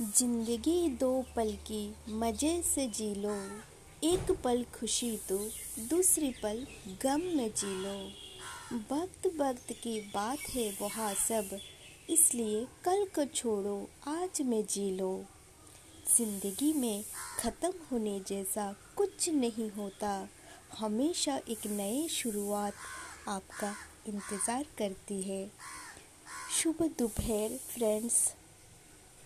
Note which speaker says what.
Speaker 1: ज़िंदगी दो पल की मज़े से जी लो। एक पल खुशी तो दूसरी पल गम में जी लो। वक्त वक्त की बात है वहाँ सब, इसलिए कल को छोड़ो, आज में जी लो। ज़िंदगी में ख़त्म होने जैसा कुछ नहीं होता। हमेशा एक नए शुरुआत आपका इंतज़ार करती है। शुभ दोपहर फ्रेंड्स